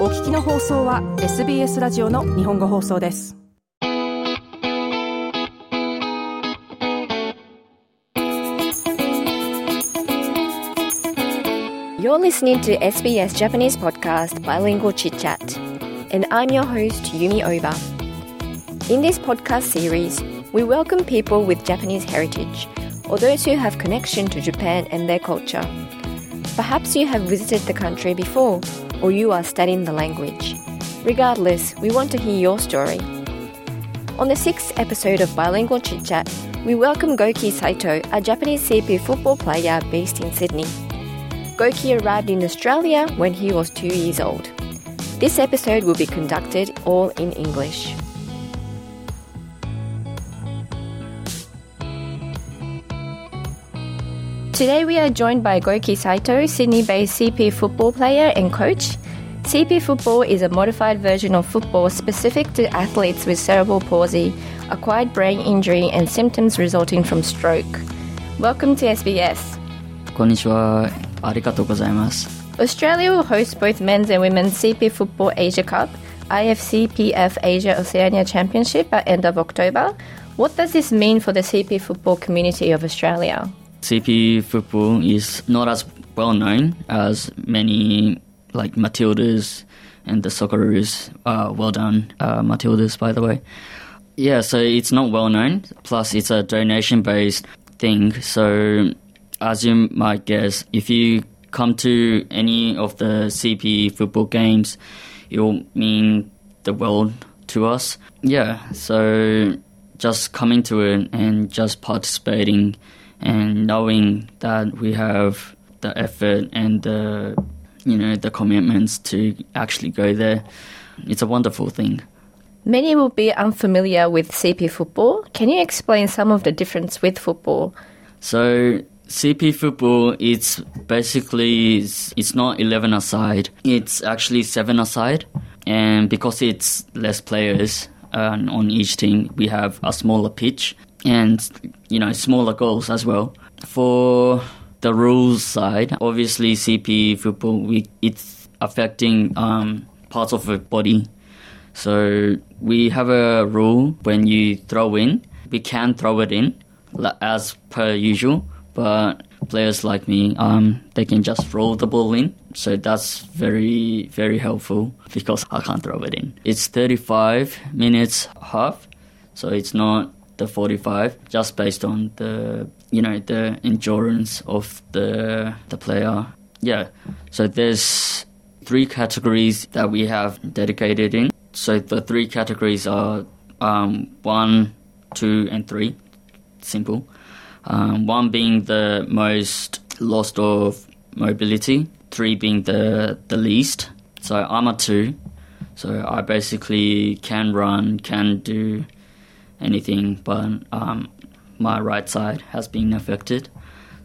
お聞きの放送は SBS ラジオの日本語放送です You're listening to SBS Japanese podcast Bilingual Chit Chat, and I'm your host Yumi Oba. In this podcast series, we welcome people with Japanese heritage or those who have connection to Japan and their culture. Perhaps you have visited the country before, or you are studying the language. Regardless, we want to hear your story. On the sixth episode of Bilingual Chit Chat, we welcome Goki Saito, a Japanese CP football player based in Sydney. Goki arrived in Australia when he was two years old. This episode will be conducted all in English. Today we are joined by Goki Saito, Sydney based CP football player and coach. CP football is a modified version of football specific to athletes with cerebral palsy, acquired brain injury, and symptoms resulting from stroke. Welcome to SBS. Konnichiwa. Arigatou gozaimasu. Australia will host both men's and women's CP Football Asia Cup, IFCPF Asia Oceania Championship at end of October. What does this mean for the CP football community of Australia? CP football is not as well known as many like Matildas and the Socceroos. Uh, well done, uh, Matildas, by the way. Yeah, so it's not well known. Plus, it's a donation based thing. So, as you might guess, if you come to any of the CP football games, it will mean the world to us. Yeah, so just coming to it and just participating and knowing that we have the effort and the you know the commitments to actually go there it's a wonderful thing Many will be unfamiliar with CP football. Can you explain some of the difference with football? so cp football it's basically it's, it's not 11 aside it's actually 7 aside and because it's less players uh, on each team we have a smaller pitch and you know smaller goals as well. For the rules side obviously cp football we, it's affecting um, parts of the body. So we have a rule when you throw in we can throw it in as per usual but players like me um, they can just roll the ball in. So that's very very helpful because i can't throw it in. It's 35 minutes half so it's not the 45 just based on the you know the endurance of the the player. Yeah. So there's three categories that we have dedicated in. So the three categories are um, one two and three. Simple. Um, one being the most lost of mobility three being the the least. So i'm a two. So i basically can run can do anything, but um, my right side has been affected.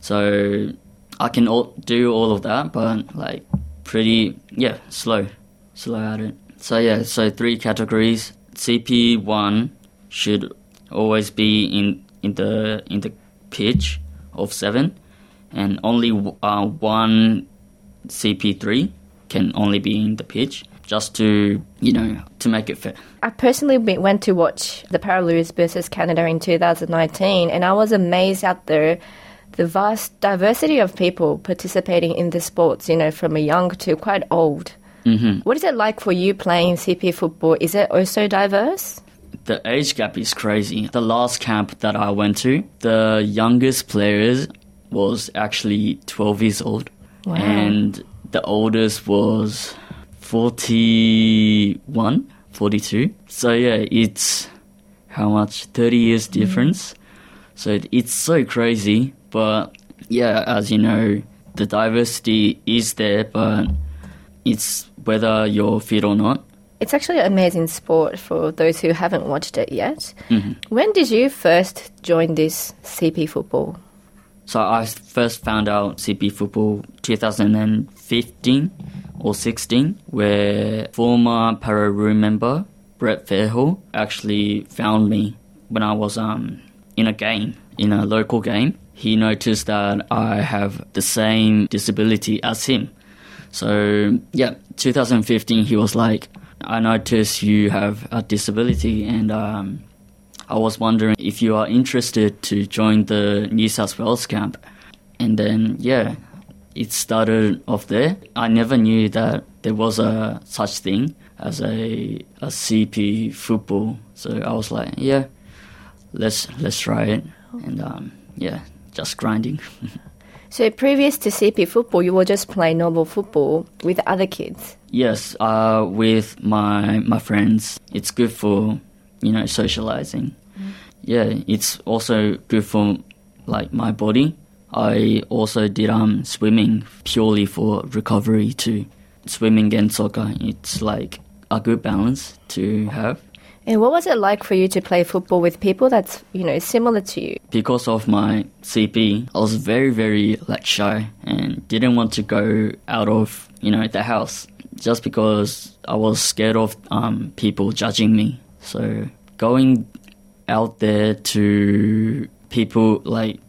So I can all, do all of that, but like pretty, yeah, slow, slow at it. So yeah, so three categories. CP one should always be in in the in the pitch of seven, and only uh, one CP three can only be in the pitch just to you know to make it fit. I personally went to watch the Paralympics versus Canada in 2019, and I was amazed at the the vast diversity of people participating in the sports. You know, from a young to quite old. hmm What is it like for you playing CP football? Is it also diverse? The age gap is crazy. The last camp that I went to, the youngest players was actually 12 years old, Wow. and the oldest was 41, 42. So yeah, it's how much? 30 years difference. So it's so crazy, but yeah, as you know, the diversity is there, but it's whether you're fit or not. It's actually an amazing sport for those who haven't watched it yet. Mhm. When did you first join this CP football? So I first found out CP football 2015 or 16, where former Paro Pararoo member Brett Fairhall actually found me when I was um, in a game, in a local game. He noticed that I have the same disability as him. So yeah, 2015 he was like, I noticed you have a disability and um, I was wondering if you are interested to join the New South Wales camp. And then yeah, it started off there. I never knew that there was a such thing as a a CP football. So I was like, yeah, let's let's try it. And um, yeah, just grinding. So previous to CP football, you were just playing normal football with other kids. yes, uh, with my my friends, it's good for you know socializing. Yeah, it's also good for like my body. I also did um swimming purely for recovery too. Swimming and soccer, it's like a good balance to have. And what was it like for you to play football with people that's you know similar to you? because of my CP, I was very, very like shy and didn't want to go out of you know the house just because I was scared of um, people judging me. So going out there to people like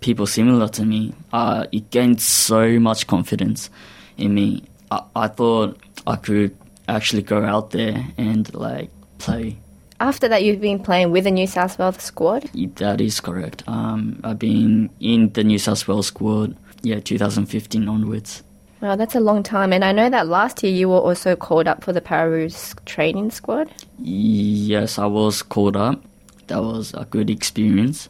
people similar to me, uh, it gained so much confidence in me. I, I thought I could actually go out there and like play After that, you've been playing with the New South Wales squad. that is correct. Um, I've been in the New South Wales squad, yeah, 2015 onwards. Wow, that's a long time. And I know that last year you were also called up for the Pararoos training squad. Yes, I was called up. That was a good experience.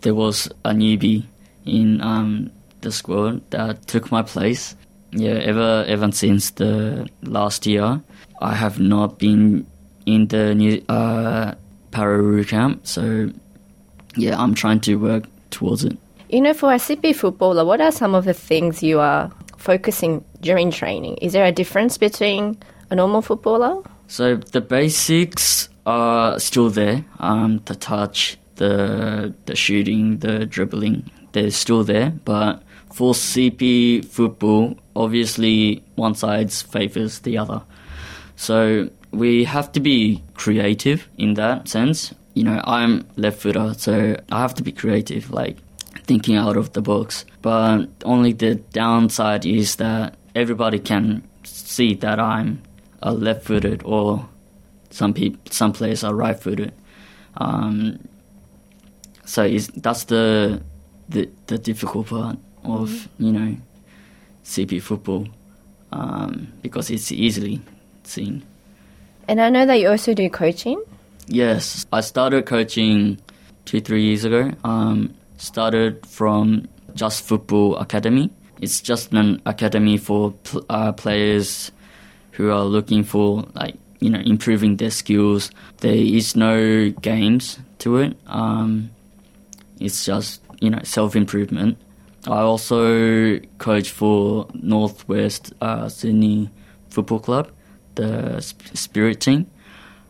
There was a newbie in um, the squad that took my place. Yeah, ever ever since the last year, I have not been in the new uh, Pararoo camp. So, yeah, I'm trying to work towards it. You know, for a CP footballer, what are some of the things you are focusing during training? Is there a difference between a normal footballer? So the basics are still there. Um, the touch, the the shooting, the dribbling, they're still there. But for CP football, obviously one side favors the other. So we have to be creative in that sense. You know, I'm left footer, so I have to be creative, like thinking out of the box. But only the downside is that everybody can see that I'm a left-footed, or some people, some players are right-footed. Um, so it's, that's the, the the difficult part of you know CP football um, because it's easily seen. And I know that you also do coaching. Yes, I started coaching two, three years ago. Um, started from Just Football Academy. It's just an academy for pl- uh, players who are looking for like you know improving their skills. There is no games to it. Um, it's just you know self improvement. I also coach for Northwest uh, Sydney Football Club, the sp- Spirit team.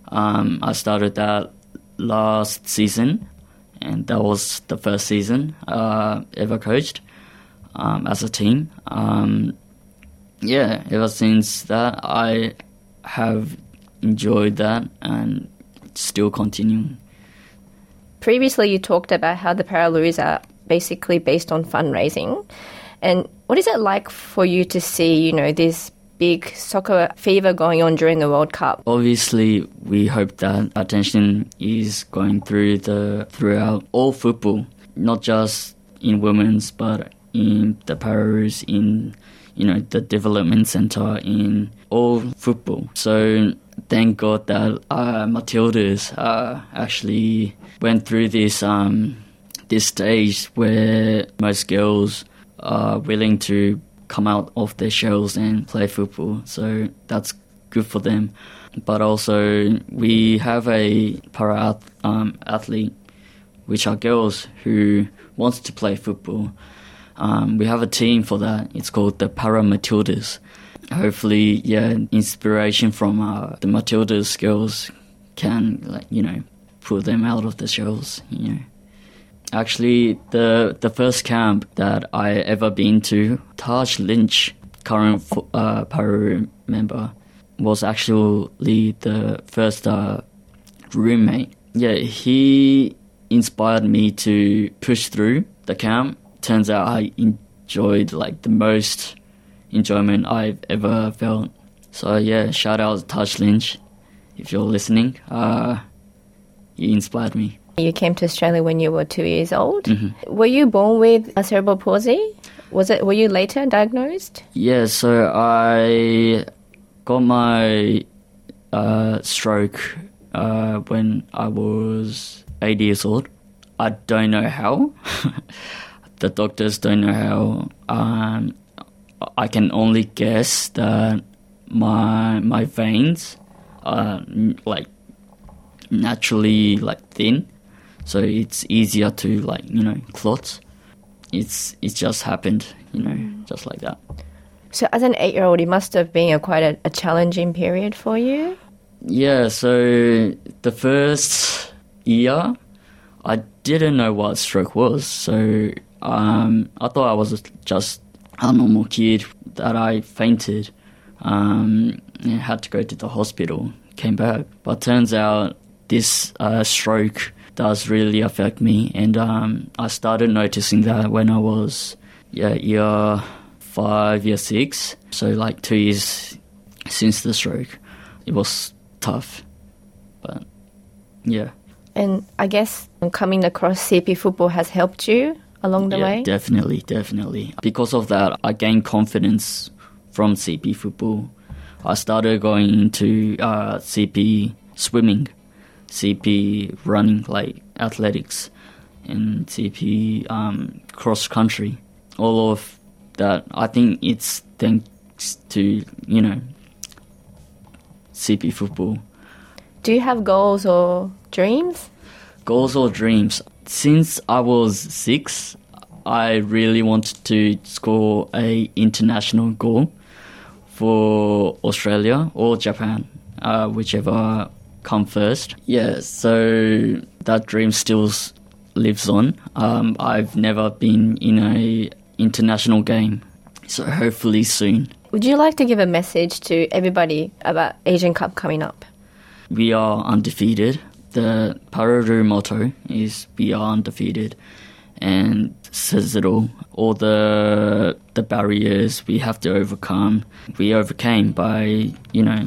Um, I started that last season, and that was the first season uh, ever coached um, as a team. Um, yeah, ever since that, I have enjoyed that and still continuing. Previously, you talked about how the Pararoos are basically based on fundraising. And what is it like for you to see, you know, this big soccer fever going on during the World Cup? Obviously, we hope that attention is going through the throughout all football, not just in women's, but in the Pararoos, in you know the development center, in all football. So thank God that uh, Matildas uh, actually went through this um, this stage where most girls are willing to come out of their shells and play football. So that's good for them. But also, we have a para um, athlete, which are girls who wants to play football. Um, we have a team for that. It's called the Para Matildas. Hopefully, yeah, inspiration from uh, the Matildas girls can, like, you know, pull them out of the shells. You know. Actually, the the first camp that I ever been to, Taj Lynch, current uh, Para member, was actually the first uh, roommate. Yeah, he inspired me to push through the camp. Turns out I enjoyed like the most enjoyment I've ever felt. So yeah, shout out to Taj Lynch if you're listening. Uh, you inspired me. You came to Australia when you were two years old. Were you born with a cerebral palsy? Was it? Were you later diagnosed? Yeah, so I got my uh, stroke uh, when I was eight years old. I don't know how. the doctors don't know how. Um, I can only guess that my my veins are like naturally like thin, so it's easier to like you know clot. It's it just happened, you know, just like that. So, as an eight-year-old, it must have been a quite a, a challenging period for you. Yeah, so the first year, I didn't know what stroke was. So um, I thought I was just a normal kid that I fainted um, and had to go to the hospital. Came back, but turns out this uh, stroke does really affect me, and um, I started noticing that when I was yeah year five, year six. So like two years since the stroke, it was tough, but yeah. And I guess coming across CP football has helped you along the yeah, way. definitely, definitely. Because of that, I gained confidence from CP football. I started going into uh, CP swimming, CP running, like athletics, and CP um, cross country. All of that, I think it's thanks to you know CP football. Do you have goals or dreams? goals or dreams. Since I was six, I really wanted to score a international goal for Australia or Japan, uh, whichever come first. Yeah, so that dream still lives on. Um, I've never been in a international game, so hopefully soon. Would you like to give a message to everybody about Asian Cup coming up? We are undefeated. The Pararoo motto is "We are undefeated," and says it all. All the the barriers we have to overcome, we overcame by you know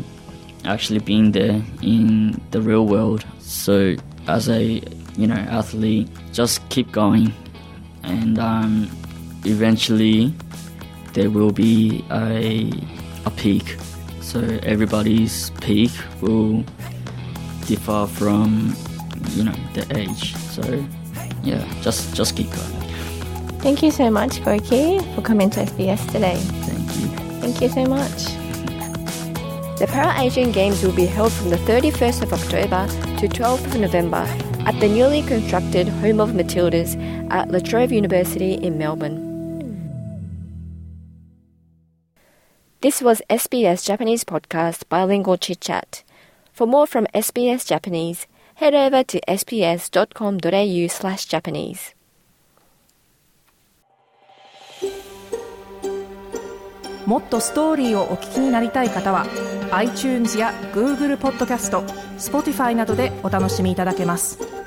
actually being there in the real world. So as a you know athlete, just keep going, and um, eventually there will be a a peak. So everybody's peak will differ from you know the age. So yeah, just just keep going. Thank you so much, Goki, for coming to SBS today. Thank you. Thank you so much. The Para Asian Games will be held from the 31st of October to 12th of November at the newly constructed Home of Matildas at La Trobe University in Melbourne. This was SBS Japanese podcast Bilingual Chit Chat. For more from SBS Japanese, head over to sbs.com.au slash Japanese. もっとストーリーをお聞きになりたい方は iTunes や Google ポッドキャスト Spotify などでお楽しみいただけます